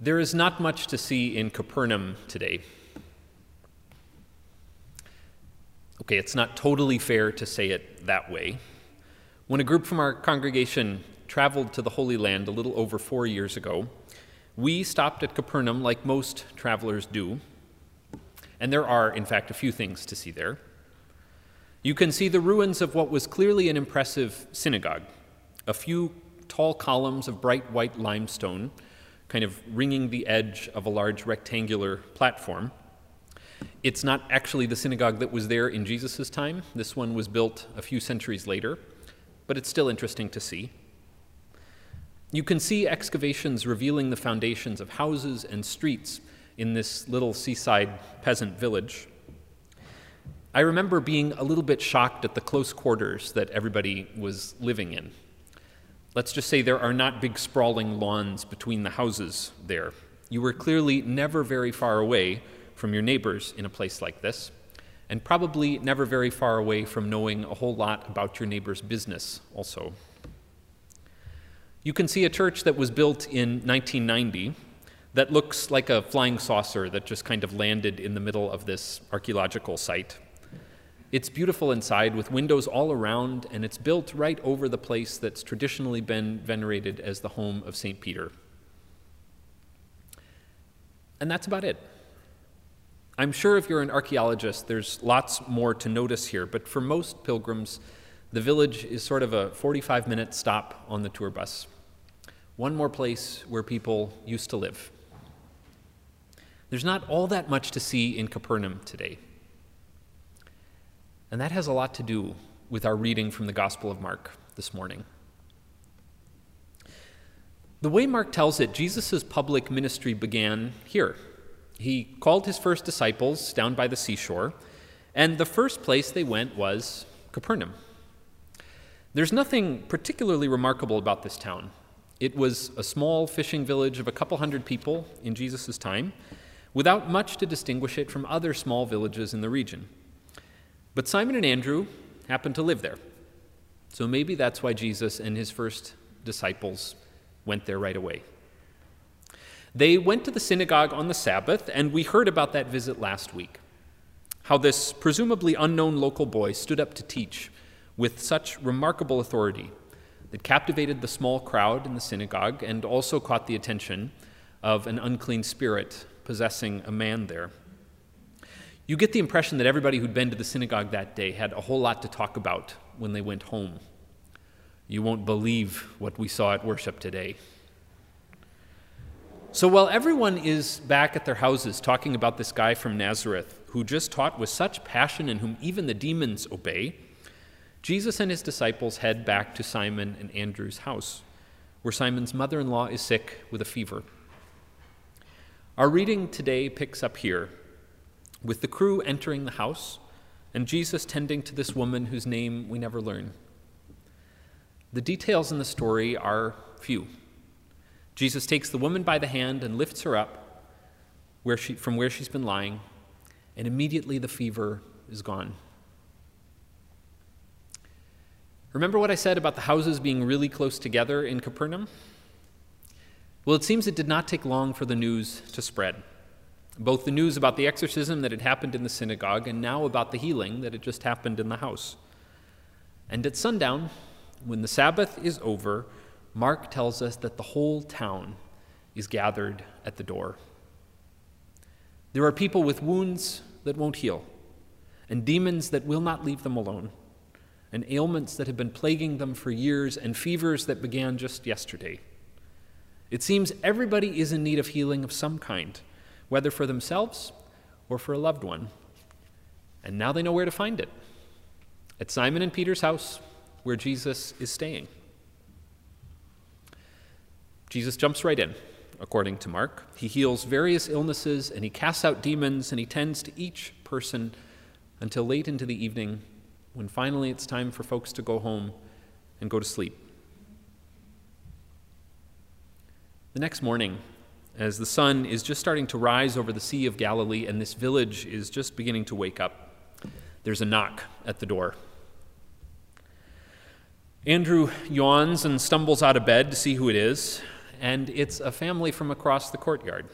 There is not much to see in Capernaum today. Okay, it's not totally fair to say it that way. When a group from our congregation traveled to the Holy Land a little over four years ago, we stopped at Capernaum like most travelers do. And there are, in fact, a few things to see there. You can see the ruins of what was clearly an impressive synagogue, a few tall columns of bright white limestone kind of ringing the edge of a large rectangular platform. It's not actually the synagogue that was there in Jesus' time. This one was built a few centuries later, but it's still interesting to see. You can see excavations revealing the foundations of houses and streets in this little seaside peasant village. I remember being a little bit shocked at the close quarters that everybody was living in. Let's just say there are not big sprawling lawns between the houses there. You were clearly never very far away from your neighbors in a place like this, and probably never very far away from knowing a whole lot about your neighbor's business also. You can see a church that was built in 1990 that looks like a flying saucer that just kind of landed in the middle of this archaeological site. It's beautiful inside with windows all around, and it's built right over the place that's traditionally been venerated as the home of St. Peter. And that's about it. I'm sure if you're an archaeologist, there's lots more to notice here, but for most pilgrims, the village is sort of a 45 minute stop on the tour bus. One more place where people used to live. There's not all that much to see in Capernaum today. And that has a lot to do with our reading from the Gospel of Mark this morning. The way Mark tells it, Jesus' public ministry began here. He called his first disciples down by the seashore, and the first place they went was Capernaum. There's nothing particularly remarkable about this town. It was a small fishing village of a couple hundred people in Jesus' time, without much to distinguish it from other small villages in the region. But Simon and Andrew happened to live there. So maybe that's why Jesus and his first disciples went there right away. They went to the synagogue on the Sabbath, and we heard about that visit last week. How this presumably unknown local boy stood up to teach with such remarkable authority that captivated the small crowd in the synagogue and also caught the attention of an unclean spirit possessing a man there. You get the impression that everybody who'd been to the synagogue that day had a whole lot to talk about when they went home. You won't believe what we saw at worship today. So while everyone is back at their houses talking about this guy from Nazareth who just taught with such passion and whom even the demons obey, Jesus and his disciples head back to Simon and Andrew's house, where Simon's mother in law is sick with a fever. Our reading today picks up here with the crew entering the house and Jesus tending to this woman whose name we never learn. The details in the story are few. Jesus takes the woman by the hand and lifts her up where she, from where she's been lying, and immediately the fever is gone. Remember what I said about the houses being really close together in Capernaum? Well, it seems it did not take long for the news to spread both the news about the exorcism that had happened in the synagogue and now about the healing that had just happened in the house. And at sundown, when the Sabbath is over, Mark tells us that the whole town is gathered at the door. There are people with wounds that won't heal, and demons that will not leave them alone, and ailments that have been plaguing them for years, and fevers that began just yesterday. It seems everybody is in need of healing of some kind whether for themselves or for a loved one. And now they know where to find it at Simon and Peter's house, where Jesus is staying. Jesus jumps right in, according to Mark. He heals various illnesses and he casts out demons and he tends to each person until late into the evening when finally it's time for folks to go home and go to sleep. The next morning, as the sun is just starting to rise over the Sea of Galilee and this village is just beginning to wake up. There's a knock at the door. Andrew yawns and stumbles out of bed to see who it is, and it's a family from across the courtyard.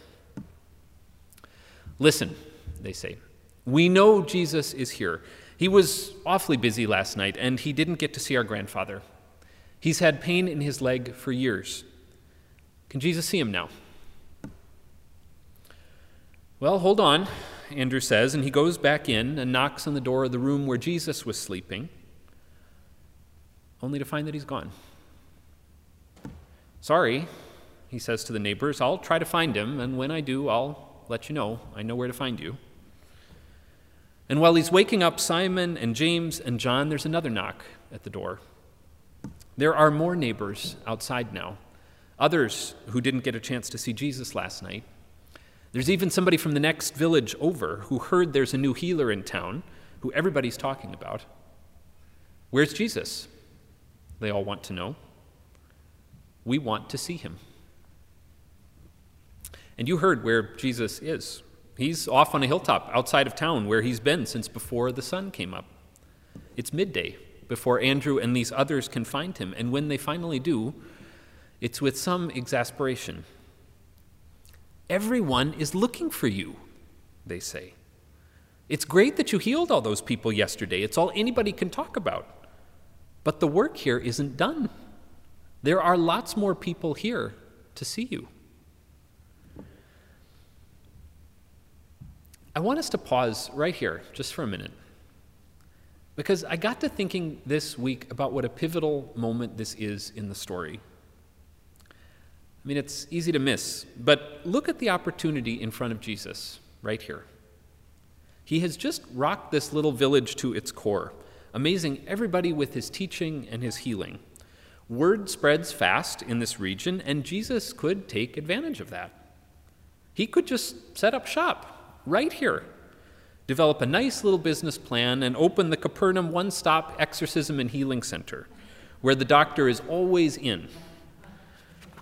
Listen, they say. We know Jesus is here. He was awfully busy last night, and he didn't get to see our grandfather. He's had pain in his leg for years. Can Jesus see him now? Well, hold on, Andrew says, and he goes back in and knocks on the door of the room where Jesus was sleeping, only to find that he's gone. Sorry, he says to the neighbors, I'll try to find him, and when I do, I'll let you know. I know where to find you. And while he's waking up Simon and James and John, there's another knock at the door. There are more neighbors outside now, others who didn't get a chance to see Jesus last night. There's even somebody from the next village over who heard there's a new healer in town who everybody's talking about. Where's Jesus? They all want to know. We want to see him. And you heard where Jesus is. He's off on a hilltop outside of town where he's been since before the sun came up. It's midday before Andrew and these others can find him, and when they finally do, it's with some exasperation. Everyone is looking for you, they say. It's great that you healed all those people yesterday. It's all anybody can talk about. But the work here isn't done. There are lots more people here to see you. I want us to pause right here just for a minute. Because I got to thinking this week about what a pivotal moment this is in the story. I mean, it's easy to miss, but look at the opportunity in front of Jesus right here. He has just rocked this little village to its core, amazing everybody with his teaching and his healing. Word spreads fast in this region, and Jesus could take advantage of that. He could just set up shop right here. Develop a nice little business plan and open the Capernaum One Stop Exorcism and Healing Center, where the doctor is always in,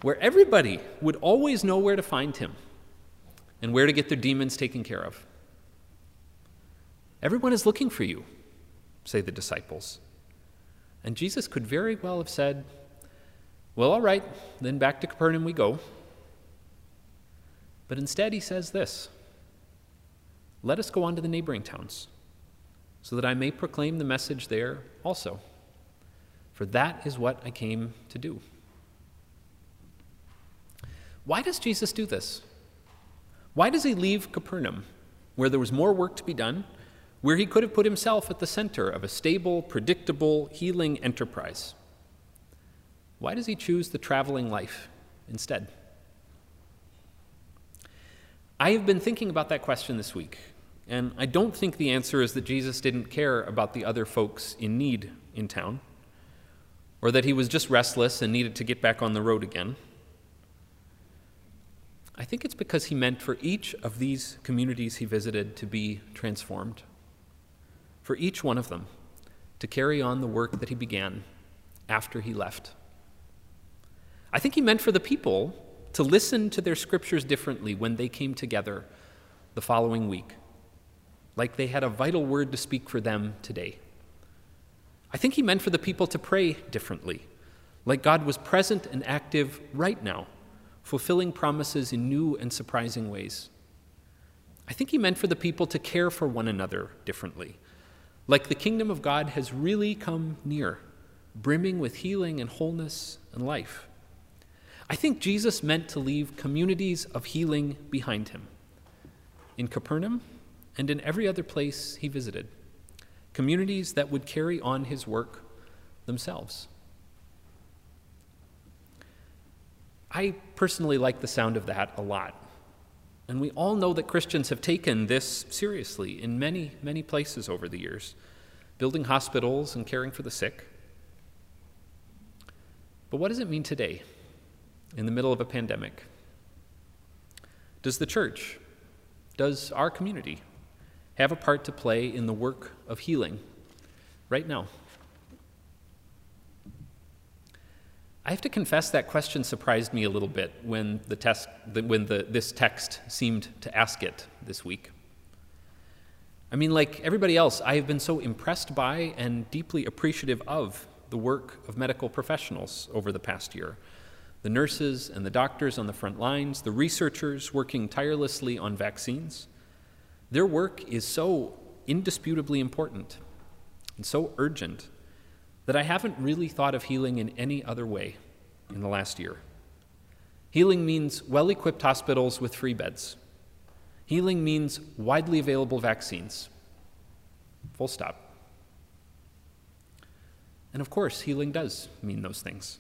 where everybody would always know where to find him and where to get their demons taken care of. Everyone is looking for you, say the disciples. And Jesus could very well have said, Well, all right, then back to Capernaum we go. But instead, he says this let us go on to the neighboring towns, so that I may proclaim the message there also. For that is what I came to do. Why does Jesus do this? Why does he leave Capernaum, where there was more work to be done, where he could have put himself at the center of a stable, predictable, healing enterprise? Why does he choose the traveling life instead? I have been thinking about that question this week and I don't think the answer is that Jesus didn't care about the other folks in need in town, or that he was just restless and needed to get back on the road again. I think it's because he meant for each of these communities he visited to be transformed, for each one of them to carry on the work that he began after he left. I think he meant for the people to listen to their scriptures differently when they came together the following week like they had a vital word to speak for them today. I think he meant for the people to pray differently, like God was present and active right now, fulfilling promises in new and surprising ways. I think he meant for the people to care for one another differently, like the kingdom of God has really come near, brimming with healing and wholeness and life. I think Jesus meant to leave communities of healing behind him. In Capernaum, and in every other place he visited, communities that would carry on his work themselves. I personally like the sound of that a lot. And we all know that Christians have taken this seriously in many, many places over the years, building hospitals and caring for the sick. But what does it mean today, in the middle of a pandemic? Does the church, does our community, have a part to play in the work of healing right now? I have to confess that question surprised me a little bit when, the test, when the, this text seemed to ask it this week. I mean, like everybody else, I have been so impressed by and deeply appreciative of the work of medical professionals over the past year. the nurses and the doctors on the front lines, the researchers working tirelessly on vaccines. Their work is so indisputably important and so urgent that I haven't really thought of healing in any other way in the last year. Healing means well equipped hospitals with free beds. Healing means widely available vaccines. Full stop. And of course, healing does mean those things.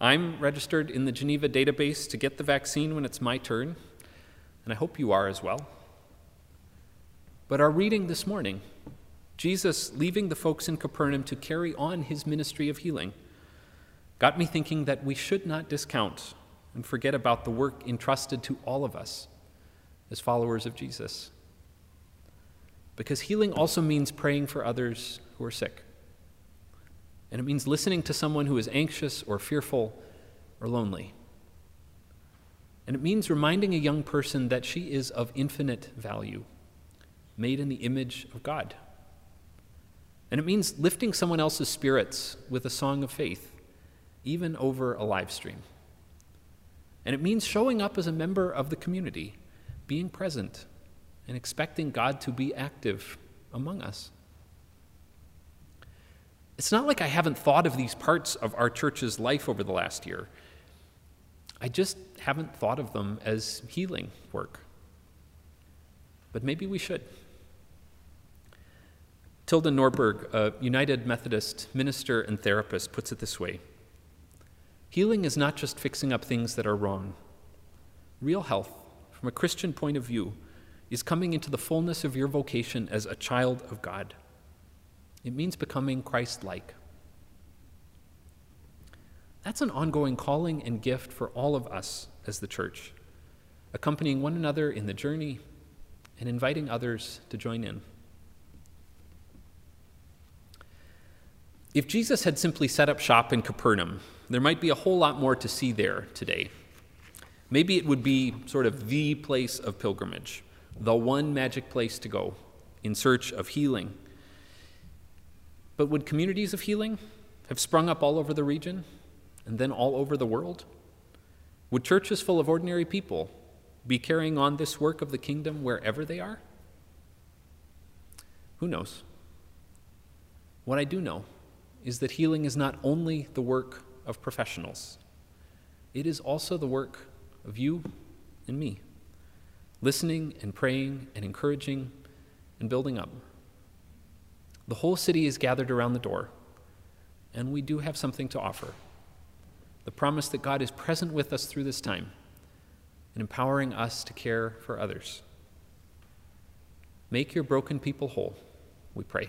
I'm registered in the Geneva database to get the vaccine when it's my turn, and I hope you are as well. But our reading this morning, Jesus leaving the folks in Capernaum to carry on his ministry of healing, got me thinking that we should not discount and forget about the work entrusted to all of us as followers of Jesus. Because healing also means praying for others who are sick. And it means listening to someone who is anxious or fearful or lonely. And it means reminding a young person that she is of infinite value, made in the image of God. And it means lifting someone else's spirits with a song of faith, even over a live stream. And it means showing up as a member of the community, being present, and expecting God to be active among us. It's not like I haven't thought of these parts of our church's life over the last year. I just haven't thought of them as healing work. But maybe we should. Tilda Norberg, a United Methodist minister and therapist, puts it this way Healing is not just fixing up things that are wrong. Real health, from a Christian point of view, is coming into the fullness of your vocation as a child of God. It means becoming Christ like. That's an ongoing calling and gift for all of us as the church, accompanying one another in the journey and inviting others to join in. If Jesus had simply set up shop in Capernaum, there might be a whole lot more to see there today. Maybe it would be sort of the place of pilgrimage, the one magic place to go in search of healing but would communities of healing have sprung up all over the region and then all over the world? Would churches full of ordinary people be carrying on this work of the kingdom wherever they are? Who knows? What I do know is that healing is not only the work of professionals, it is also the work of you and me, listening and praying and encouraging and building up. The whole city is gathered around the door, and we do have something to offer the promise that God is present with us through this time and empowering us to care for others. Make your broken people whole, we pray.